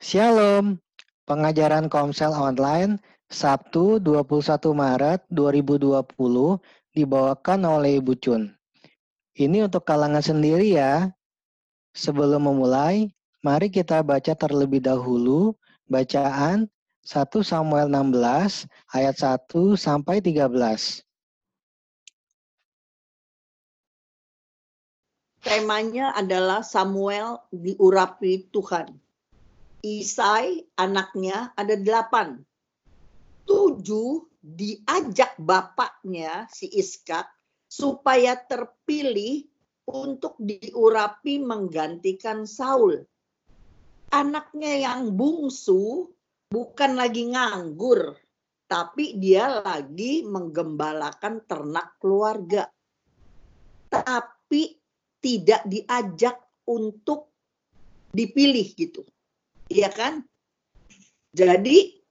Shalom, pengajaran Komsel online Sabtu 21 Maret 2020 dibawakan oleh Ibu Cun. Ini untuk kalangan sendiri ya. Sebelum memulai, mari kita baca terlebih dahulu bacaan 1 Samuel 16 ayat 1 sampai 13. Temanya adalah Samuel diurapi Tuhan. Isai anaknya ada delapan. Tujuh diajak bapaknya si Iskak supaya terpilih untuk diurapi menggantikan Saul. Anaknya yang bungsu bukan lagi nganggur, tapi dia lagi menggembalakan ternak keluarga. Tapi tidak diajak untuk dipilih gitu Iya kan? Jadi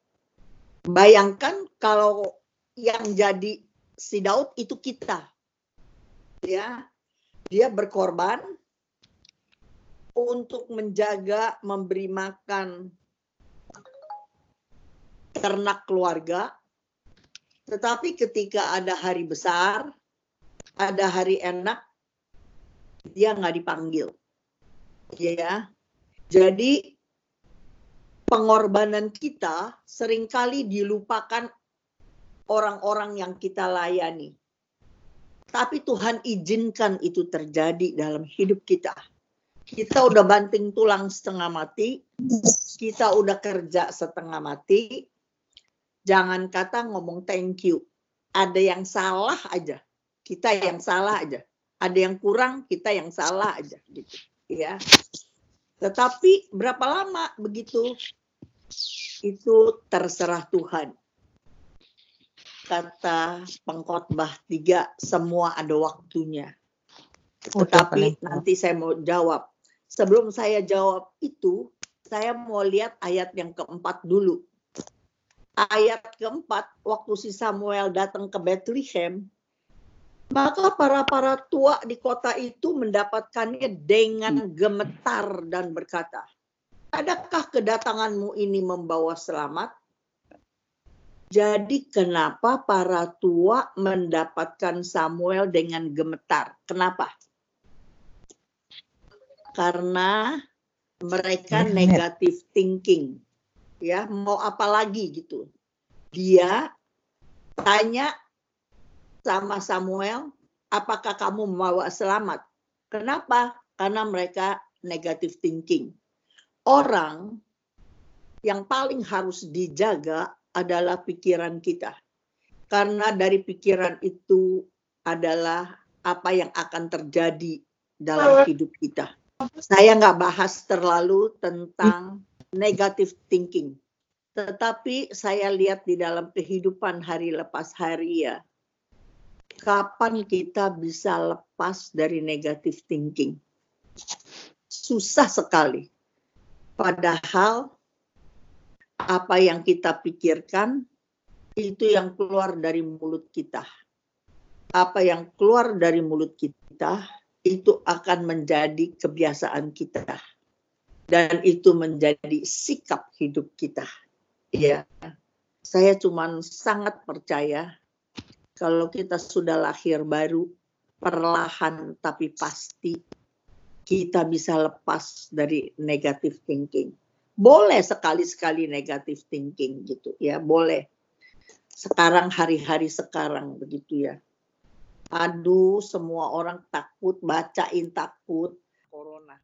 bayangkan kalau yang jadi si Daud itu kita. Ya. Dia berkorban untuk menjaga, memberi makan ternak keluarga. Tetapi ketika ada hari besar, ada hari enak, dia nggak dipanggil. Ya. Jadi pengorbanan kita sering kali dilupakan orang-orang yang kita layani. Tapi Tuhan izinkan itu terjadi dalam hidup kita. Kita udah banting tulang setengah mati, kita udah kerja setengah mati. Jangan kata ngomong thank you. Ada yang salah aja. Kita yang salah aja. Ada yang kurang, kita yang salah aja gitu. Ya. Tetapi berapa lama begitu itu terserah Tuhan. Kata pengkhotbah tiga, semua ada waktunya. Tetapi nanti saya mau jawab. Sebelum saya jawab itu, saya mau lihat ayat yang keempat dulu. Ayat keempat, waktu si Samuel datang ke Bethlehem, maka para-para tua di kota itu mendapatkannya dengan gemetar dan berkata, Adakah kedatanganmu ini membawa selamat? Jadi kenapa para tua mendapatkan Samuel dengan gemetar? Kenapa? Karena mereka negatif thinking. Ya, mau apa lagi gitu. Dia tanya sama Samuel, apakah kamu membawa selamat? Kenapa? Karena mereka negatif thinking orang yang paling harus dijaga adalah pikiran kita. Karena dari pikiran itu adalah apa yang akan terjadi dalam hidup kita. Saya nggak bahas terlalu tentang negative thinking. Tetapi saya lihat di dalam kehidupan hari lepas hari ya, kapan kita bisa lepas dari negative thinking? Susah sekali Padahal apa yang kita pikirkan itu yang keluar dari mulut kita. Apa yang keluar dari mulut kita itu akan menjadi kebiasaan kita. Dan itu menjadi sikap hidup kita. Ya. Saya cuma sangat percaya kalau kita sudah lahir baru perlahan tapi pasti kita bisa lepas dari negative thinking. Boleh sekali-sekali negative thinking gitu ya, boleh. Sekarang hari-hari sekarang begitu ya. Aduh, semua orang takut, bacain takut corona.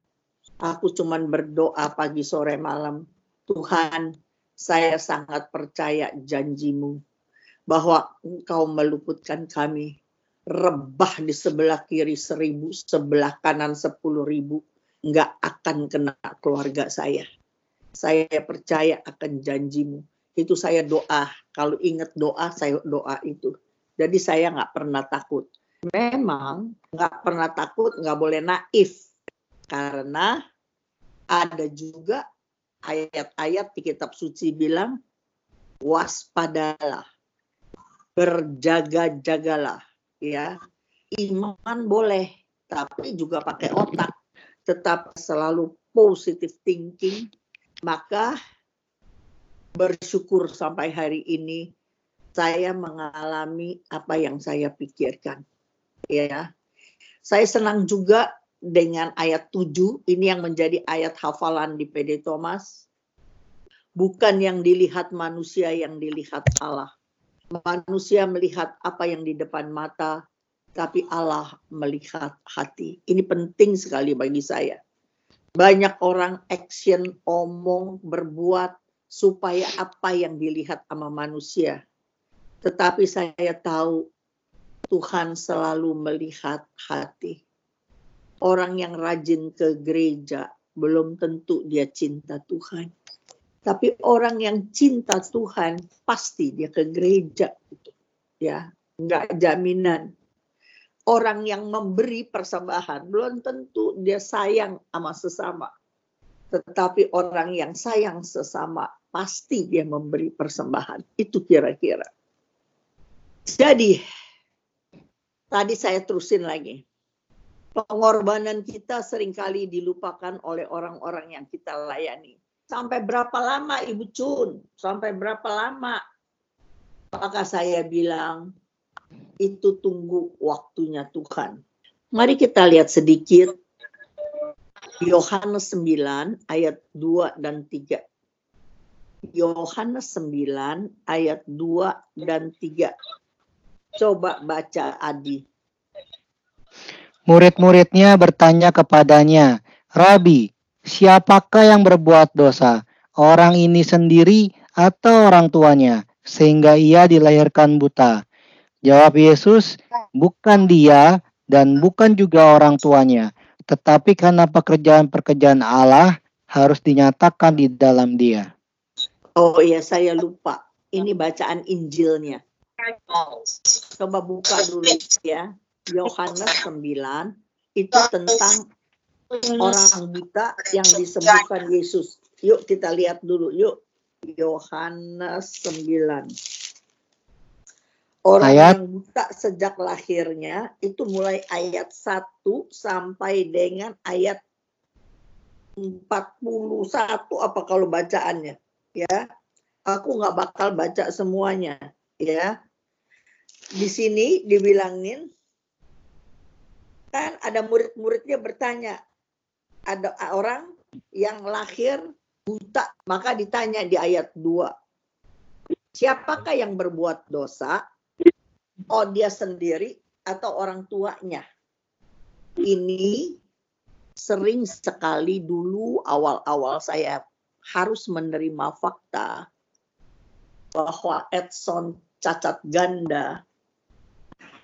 Aku cuman berdoa pagi sore malam. Tuhan, saya sangat percaya janjimu bahwa engkau meluputkan kami rebah di sebelah kiri seribu, sebelah kanan sepuluh ribu, nggak akan kena keluarga saya. Saya percaya akan janjimu. Itu saya doa. Kalau ingat doa, saya doa itu. Jadi saya nggak pernah takut. Memang nggak pernah takut, nggak boleh naif. Karena ada juga ayat-ayat di kitab suci bilang, waspadalah, berjaga-jagalah ya iman boleh tapi juga pakai otak tetap selalu positive thinking Maka bersyukur sampai hari ini saya mengalami apa yang saya pikirkan. Ya. Saya senang juga dengan ayat 7, ini yang menjadi ayat hafalan di PD Thomas. Bukan yang dilihat manusia yang dilihat Allah. Manusia melihat apa yang di depan mata, tapi Allah melihat hati. Ini penting sekali bagi saya. Banyak orang action, omong, berbuat supaya apa yang dilihat sama manusia. Tetapi saya tahu Tuhan selalu melihat hati. Orang yang rajin ke gereja belum tentu dia cinta Tuhan. Tapi orang yang cinta Tuhan pasti dia ke gereja gitu. Ya, enggak jaminan. Orang yang memberi persembahan belum tentu dia sayang sama sesama. Tetapi orang yang sayang sesama pasti dia memberi persembahan. Itu kira-kira. Jadi tadi saya terusin lagi. Pengorbanan kita sering kali dilupakan oleh orang-orang yang kita layani Sampai berapa lama Ibu Cun? Sampai berapa lama? Maka saya bilang, itu tunggu waktunya Tuhan. Mari kita lihat sedikit Yohanes 9 ayat 2 dan 3. Yohanes 9 ayat 2 dan 3. Coba baca Adi. Murid-muridnya bertanya kepadanya, Rabi, Siapakah yang berbuat dosa? Orang ini sendiri atau orang tuanya sehingga ia dilahirkan buta? Jawab Yesus, bukan dia dan bukan juga orang tuanya, tetapi karena pekerjaan-pekerjaan Allah harus dinyatakan di dalam dia. Oh iya, saya lupa. Ini bacaan Injilnya. Coba buka dulu ya. Yohanes 9 itu tentang orang buta yang disembuhkan Yesus. Yuk kita lihat dulu, yuk. Yohanes 9. Orang ayat. yang buta sejak lahirnya itu mulai ayat 1 sampai dengan ayat 41 apa kalau bacaannya ya. Aku nggak bakal baca semuanya ya. Di sini dibilangin kan ada murid-muridnya bertanya, ada orang yang lahir buta, maka ditanya di ayat 2. Siapakah yang berbuat dosa? Oh, dia sendiri atau orang tuanya? Ini sering sekali dulu awal-awal saya harus menerima fakta bahwa Edson cacat ganda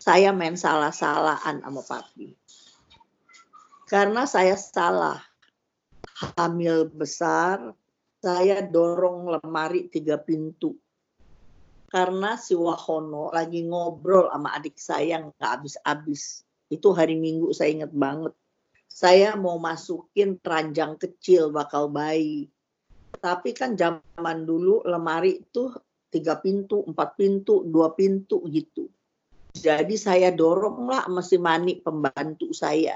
saya main salah-salahan sama papi karena saya salah hamil besar, saya dorong lemari tiga pintu. Karena si Wahono lagi ngobrol sama adik saya nggak habis-habis. Itu hari Minggu saya ingat banget. Saya mau masukin ranjang kecil bakal bayi. Tapi kan zaman dulu lemari itu tiga pintu, empat pintu, dua pintu gitu. Jadi saya dorong lah masih mani pembantu saya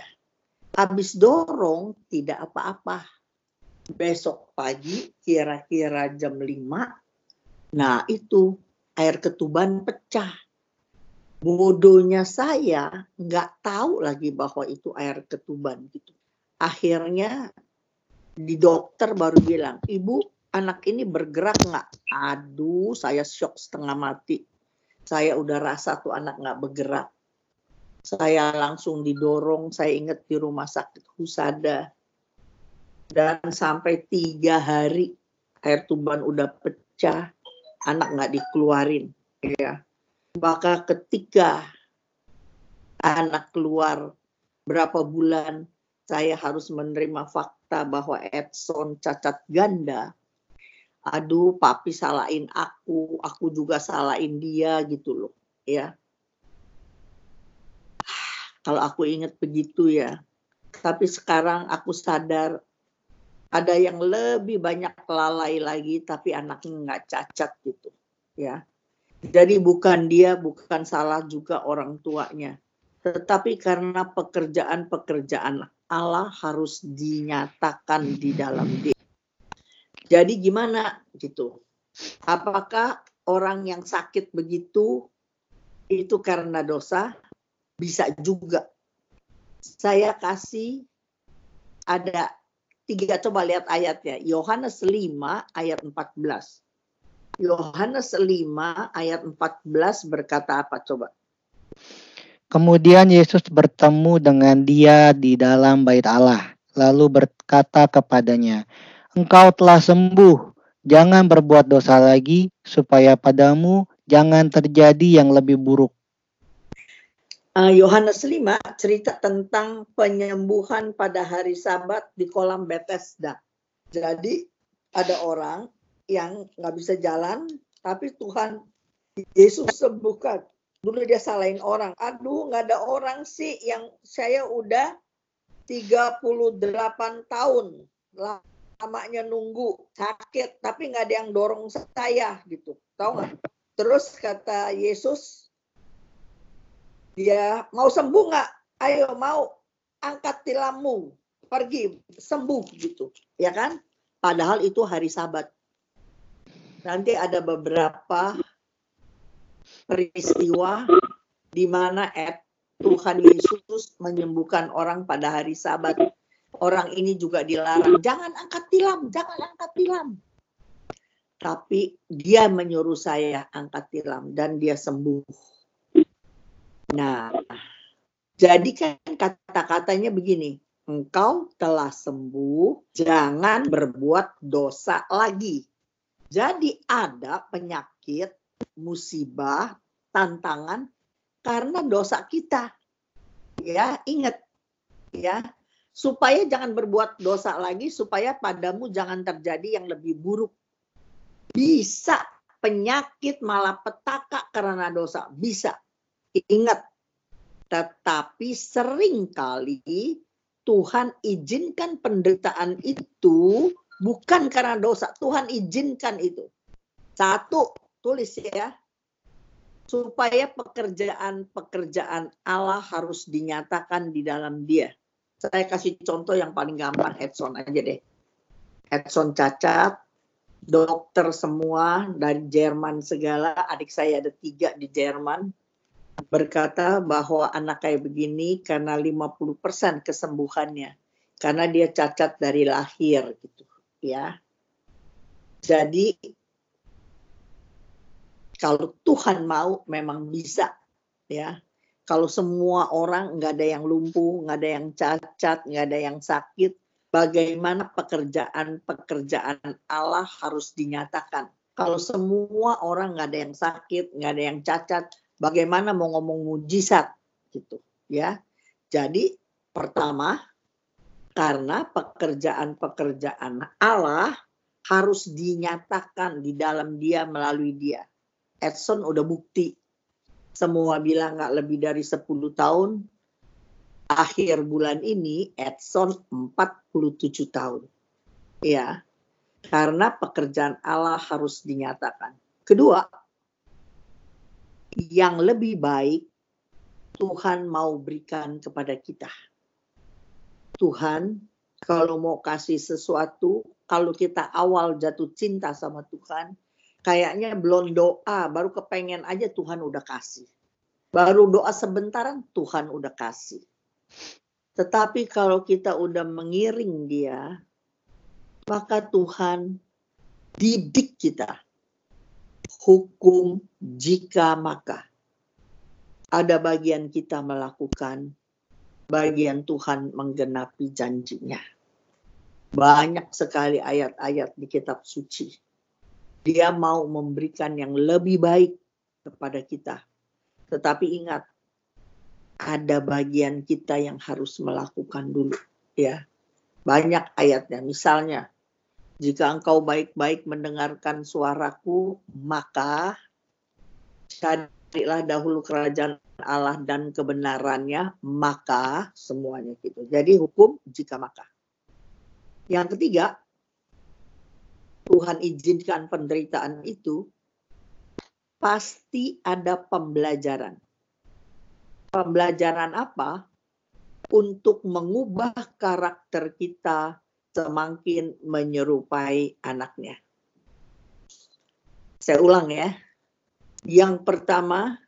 habis dorong tidak apa-apa. Besok pagi kira-kira jam 5, nah itu air ketuban pecah. Bodohnya saya nggak tahu lagi bahwa itu air ketuban gitu. Akhirnya di dokter baru bilang, ibu anak ini bergerak nggak? Aduh, saya shock setengah mati. Saya udah rasa tuh anak nggak bergerak saya langsung didorong, saya ingat di rumah sakit Husada. Dan sampai tiga hari air tuban udah pecah, anak nggak dikeluarin. Ya. Maka ketika anak keluar berapa bulan, saya harus menerima fakta bahwa Edson cacat ganda. Aduh, papi salahin aku, aku juga salahin dia gitu loh. Ya, kalau aku ingat begitu ya. Tapi sekarang aku sadar ada yang lebih banyak lalai lagi tapi anaknya nggak cacat gitu ya. Jadi bukan dia, bukan salah juga orang tuanya. Tetapi karena pekerjaan-pekerjaan Allah harus dinyatakan di dalam dia. Jadi gimana gitu? Apakah orang yang sakit begitu itu karena dosa? Bisa juga. Saya kasih ada tiga coba lihat ayatnya. Yohanes 5 ayat 14. Yohanes 5 ayat 14 berkata apa coba? Kemudian Yesus bertemu dengan dia di dalam bait Allah, lalu berkata kepadanya, "Engkau telah sembuh, jangan berbuat dosa lagi, supaya padamu jangan terjadi yang lebih buruk." Eh, Yohanes 5 cerita tentang penyembuhan pada hari Sabat di kolam Bethesda. Jadi ada orang yang nggak bisa jalan, tapi Tuhan Yesus sembuhkan. Dulu dia salahin orang. Aduh, nggak ada orang sih yang saya udah 38 tahun lamanya nunggu sakit, tapi nggak ada yang dorong saya gitu. Tahu nggak? Terus kata Yesus, dia mau sembuh nggak? Ayo mau angkat tilammu, pergi sembuh gitu, ya kan? Padahal itu hari Sabat. Nanti ada beberapa peristiwa di mana Tuhan Yesus menyembuhkan orang pada hari Sabat. Orang ini juga dilarang, jangan angkat tilam, jangan angkat tilam. Tapi dia menyuruh saya angkat tilam dan dia sembuh Nah, jadi kan kata-katanya begini, engkau telah sembuh, jangan berbuat dosa lagi. Jadi ada penyakit, musibah, tantangan karena dosa kita. Ya, ingat ya, supaya jangan berbuat dosa lagi, supaya padamu jangan terjadi yang lebih buruk. Bisa penyakit malapetaka karena dosa, bisa Ingat, tetapi sering kali Tuhan izinkan penderitaan itu bukan karena dosa. Tuhan izinkan itu. Satu, tulis ya. Supaya pekerjaan-pekerjaan Allah harus dinyatakan di dalam dia. Saya kasih contoh yang paling gampang, Edson aja deh. Edson cacat, dokter semua dari Jerman segala, adik saya ada tiga di Jerman, berkata bahwa anak kayak begini karena 50% kesembuhannya karena dia cacat dari lahir gitu ya. Jadi kalau Tuhan mau memang bisa ya. Kalau semua orang nggak ada yang lumpuh, nggak ada yang cacat, nggak ada yang sakit, bagaimana pekerjaan-pekerjaan Allah harus dinyatakan. Kalau semua orang nggak ada yang sakit, nggak ada yang cacat, bagaimana mau ngomong mujizat gitu ya. Jadi pertama karena pekerjaan-pekerjaan Allah harus dinyatakan di dalam dia melalui dia. Edson udah bukti. Semua bilang nggak lebih dari 10 tahun. Akhir bulan ini Edson 47 tahun. Ya. Karena pekerjaan Allah harus dinyatakan. Kedua, yang lebih baik Tuhan mau berikan kepada kita. Tuhan, kalau mau kasih sesuatu, kalau kita awal jatuh cinta sama Tuhan, kayaknya belum doa, baru kepengen aja Tuhan udah kasih. Baru doa sebentaran, Tuhan udah kasih. Tetapi kalau kita udah mengiring dia, maka Tuhan didik kita hukum jika maka. Ada bagian kita melakukan, bagian Tuhan menggenapi janjinya. Banyak sekali ayat-ayat di kitab suci. Dia mau memberikan yang lebih baik kepada kita. Tetapi ingat, ada bagian kita yang harus melakukan dulu. ya Banyak ayatnya, misalnya jika engkau baik-baik mendengarkan suaraku, maka carilah dahulu kerajaan Allah dan kebenarannya, maka semuanya gitu. Jadi hukum jika maka. Yang ketiga, Tuhan izinkan penderitaan itu pasti ada pembelajaran. Pembelajaran apa? Untuk mengubah karakter kita semakin menyerupai anaknya. Saya ulang ya. Yang pertama,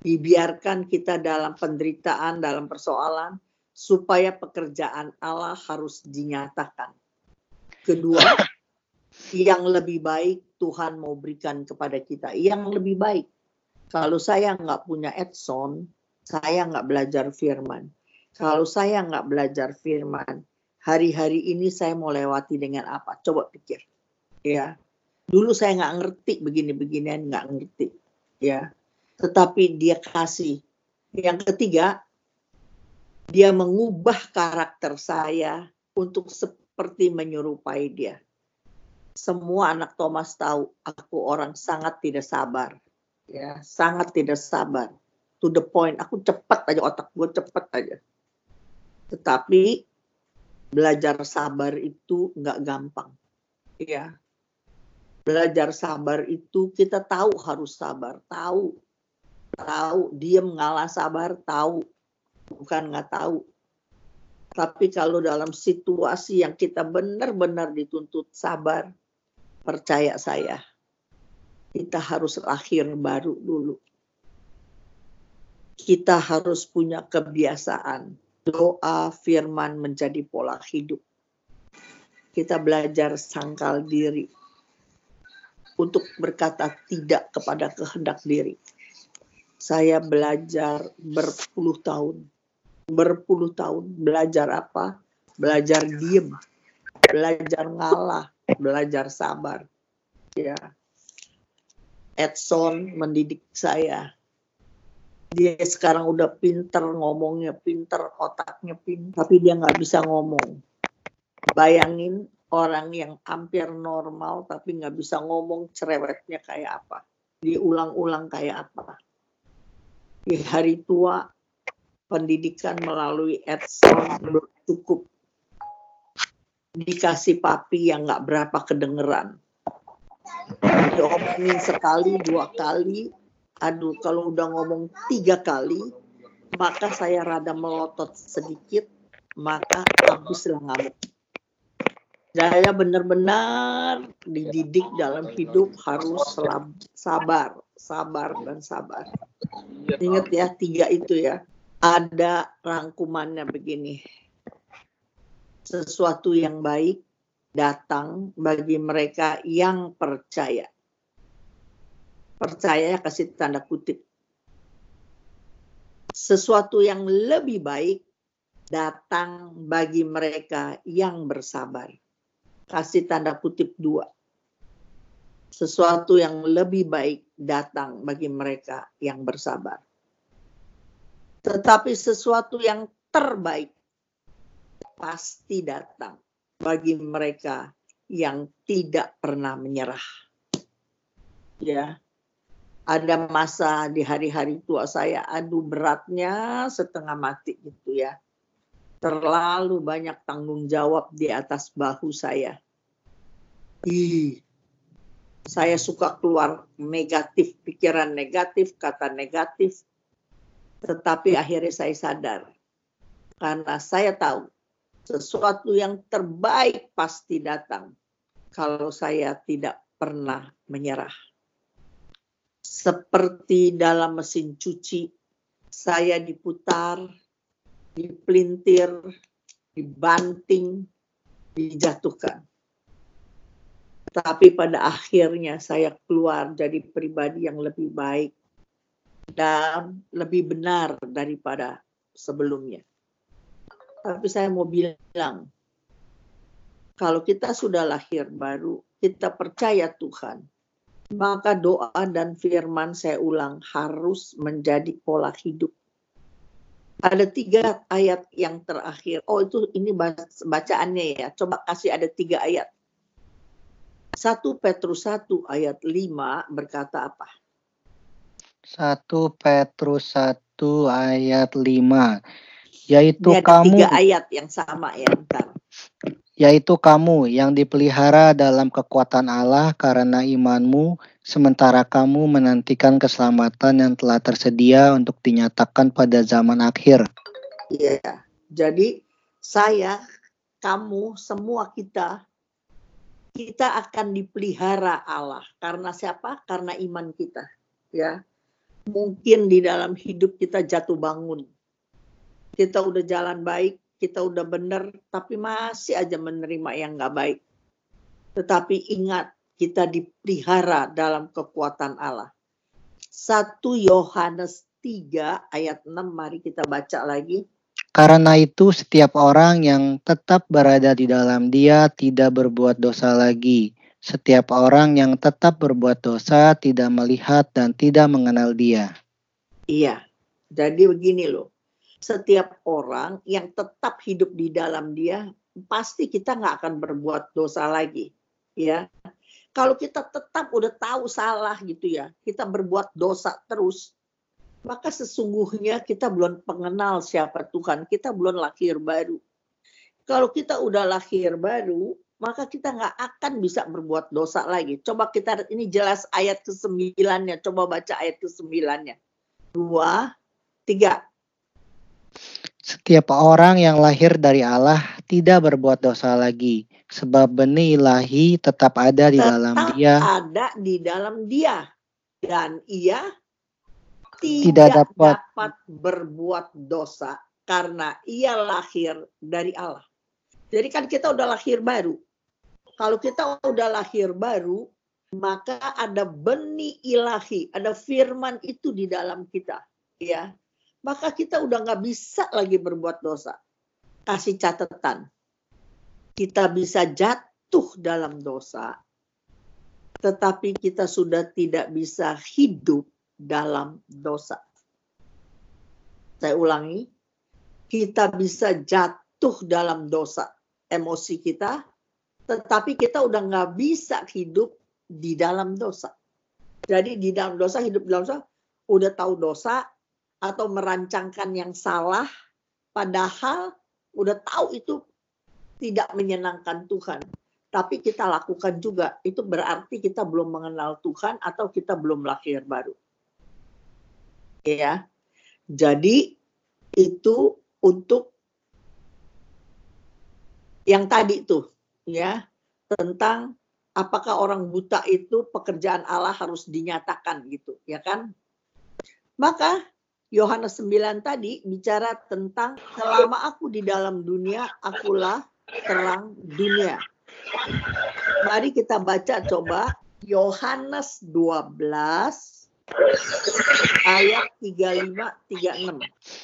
dibiarkan kita dalam penderitaan, dalam persoalan, supaya pekerjaan Allah harus dinyatakan. Kedua, yang lebih baik Tuhan mau berikan kepada kita. Yang lebih baik. Kalau saya nggak punya Edson, saya nggak belajar firman. Kalau saya nggak belajar firman, hari-hari ini saya mau lewati dengan apa? Coba pikir. Ya, Dulu saya nggak ngerti begini-beginian, nggak ngerti. Ya, tetapi dia kasih. Yang ketiga, dia mengubah karakter saya untuk seperti menyerupai dia. Semua anak Thomas tahu aku orang sangat tidak sabar. Ya, sangat tidak sabar. To the point, aku cepat aja otak gue cepat aja. Tetapi belajar sabar itu nggak gampang. Ya, belajar sabar itu kita tahu harus sabar, tahu, tahu, diam ngalah sabar, tahu, bukan nggak tahu. Tapi kalau dalam situasi yang kita benar-benar dituntut sabar, percaya saya, kita harus lahir baru dulu. Kita harus punya kebiasaan doa firman menjadi pola hidup. Kita belajar sangkal diri untuk berkata tidak kepada kehendak diri. Saya belajar berpuluh tahun, berpuluh tahun belajar apa? Belajar diem, belajar ngalah, belajar sabar. Ya, Edson mendidik saya. Dia sekarang udah pinter ngomongnya, pinter otaknya pinter, tapi dia nggak bisa ngomong. Bayangin orang yang hampir normal tapi nggak bisa ngomong cerewetnya kayak apa, diulang-ulang kayak apa. Di hari tua pendidikan melalui Edson belum cukup dikasih papi yang nggak berapa kedengeran. Diomongin sekali, dua kali, aduh kalau udah ngomong tiga kali, maka saya rada melotot sedikit, maka habislah ngamuk saya benar-benar dididik dalam hidup harus sabar, sabar dan sabar. Ingat ya tiga itu ya. Ada rangkumannya begini. Sesuatu yang baik datang bagi mereka yang percaya. Percaya kasih tanda kutip. Sesuatu yang lebih baik datang bagi mereka yang bersabar kasih tanda kutip dua. Sesuatu yang lebih baik datang bagi mereka yang bersabar. Tetapi sesuatu yang terbaik pasti datang bagi mereka yang tidak pernah menyerah. Ya. Ada masa di hari-hari tua saya, aduh beratnya setengah mati gitu ya terlalu banyak tanggung jawab di atas bahu saya. Ih, saya suka keluar negatif, pikiran negatif, kata negatif. Tetapi akhirnya saya sadar. Karena saya tahu sesuatu yang terbaik pasti datang kalau saya tidak pernah menyerah. Seperti dalam mesin cuci, saya diputar, dipelintir, dibanting, dijatuhkan. Tapi pada akhirnya saya keluar jadi pribadi yang lebih baik dan lebih benar daripada sebelumnya. Tapi saya mau bilang, kalau kita sudah lahir baru, kita percaya Tuhan, maka doa dan firman saya ulang harus menjadi pola hidup ada tiga ayat yang terakhir. Oh itu ini bacaannya ya. Coba kasih ada tiga ayat. Satu Petrus 1 ayat 5 berkata apa? Satu Petrus 1 ayat 5 yaitu ini ada kamu tiga ayat yang sama ya ntar. Yaitu kamu yang dipelihara dalam kekuatan Allah karena imanmu sementara kamu menantikan keselamatan yang telah tersedia untuk dinyatakan pada zaman akhir. Iya, jadi saya kamu, semua kita, kita akan dipelihara Allah. Karena siapa? Karena iman kita. Ya, mungkin di dalam hidup kita jatuh bangun. Kita udah jalan baik, kita udah benar, tapi masih aja menerima yang nggak baik. Tetapi ingat, kita dipelihara dalam kekuatan Allah. 1 Yohanes 3 ayat 6, mari kita baca lagi. Karena itu setiap orang yang tetap berada di dalam dia tidak berbuat dosa lagi. Setiap orang yang tetap berbuat dosa tidak melihat dan tidak mengenal dia. Iya, jadi begini loh. Setiap orang yang tetap hidup di dalam dia, pasti kita nggak akan berbuat dosa lagi. Ya, kalau kita tetap udah tahu salah gitu ya, kita berbuat dosa terus, maka sesungguhnya kita belum mengenal siapa Tuhan, kita belum lahir baru. Kalau kita udah lahir baru, maka kita nggak akan bisa berbuat dosa lagi. Coba kita ini jelas ayat ke sembilannya. Coba baca ayat ke sembilannya. Dua, tiga. Setiap orang yang lahir dari Allah tidak berbuat dosa lagi, sebab benih ilahi tetap ada di tetap dalam dia. ada di dalam dia. Dan ia tidak, dapat. dapat berbuat dosa karena ia lahir dari Allah. Jadi kan kita udah lahir baru. Kalau kita udah lahir baru, maka ada benih ilahi, ada firman itu di dalam kita, ya. Maka kita udah nggak bisa lagi berbuat dosa. Kasih catatan, kita bisa jatuh dalam dosa, tetapi kita sudah tidak bisa hidup dalam dosa. Saya ulangi, kita bisa jatuh dalam dosa emosi kita, tetapi kita udah nggak bisa hidup di dalam dosa. Jadi di dalam dosa, hidup dalam dosa, udah tahu dosa atau merancangkan yang salah, padahal udah tahu itu tidak menyenangkan Tuhan. Tapi kita lakukan juga, itu berarti kita belum mengenal Tuhan atau kita belum lahir baru ya. Jadi itu untuk yang tadi tuh ya tentang apakah orang buta itu pekerjaan Allah harus dinyatakan gitu ya kan. Maka Yohanes 9 tadi bicara tentang selama aku di dalam dunia akulah terang dunia. Mari kita baca coba Yohanes 12 ayat 35 36.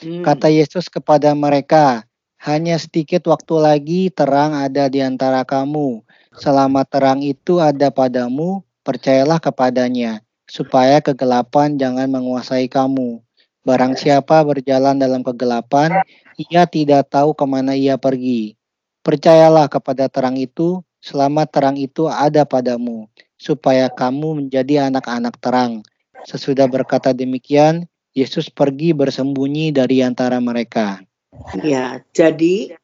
Hmm. Kata Yesus kepada mereka, hanya sedikit waktu lagi terang ada di antara kamu. Selama terang itu ada padamu, percayalah kepadanya, supaya kegelapan jangan menguasai kamu. Barang siapa berjalan dalam kegelapan, ia tidak tahu ke mana ia pergi. Percayalah kepada terang itu, selama terang itu ada padamu, supaya kamu menjadi anak-anak terang. Sesudah berkata demikian, Yesus pergi bersembunyi dari antara mereka. Ya, jadi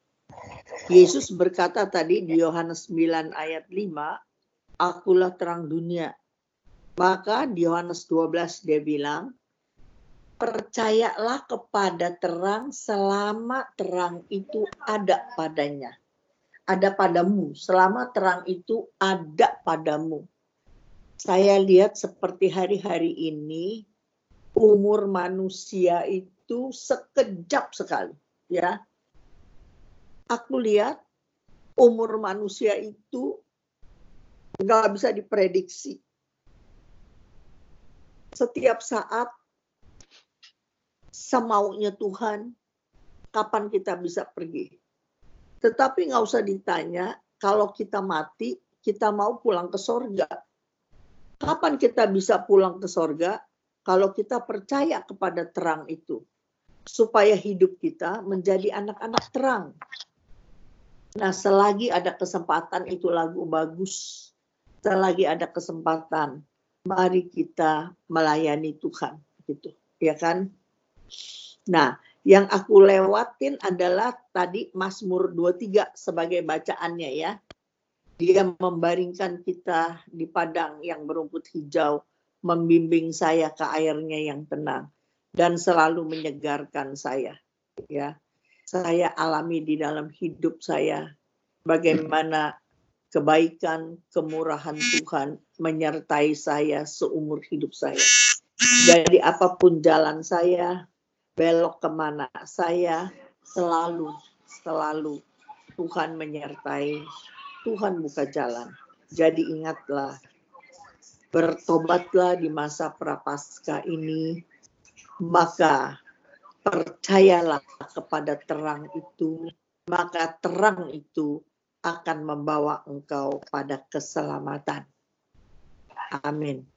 Yesus berkata tadi di Yohanes 9 ayat 5, Akulah terang dunia. Maka di Yohanes 12 dia bilang, percayalah kepada terang selama terang itu ada padanya. Ada padamu, selama terang itu ada padamu. Saya lihat seperti hari-hari ini umur manusia itu sekejap sekali ya. Aku lihat umur manusia itu nggak bisa diprediksi. Setiap saat semaunya Tuhan kapan kita bisa pergi tetapi nggak usah ditanya kalau kita mati kita mau pulang ke sorga Kapan kita bisa pulang ke sorga? Kalau kita percaya kepada terang itu. Supaya hidup kita menjadi anak-anak terang. Nah, selagi ada kesempatan itu lagu bagus. Selagi ada kesempatan, mari kita melayani Tuhan, gitu. Ya kan? Nah, yang aku lewatin adalah tadi Mazmur 23 sebagai bacaannya ya. Dia membaringkan kita di padang yang berumput hijau, membimbing saya ke airnya yang tenang dan selalu menyegarkan saya. Ya, saya alami di dalam hidup saya bagaimana kebaikan, kemurahan Tuhan menyertai saya seumur hidup saya. Jadi apa pun jalan saya, belok ke mana saya, selalu, selalu Tuhan menyertai, Tuhan buka jalan. Jadi ingatlah, bertobatlah di masa prapaskah ini, maka percayalah kepada terang itu, maka terang itu akan membawa engkau pada keselamatan. Amin.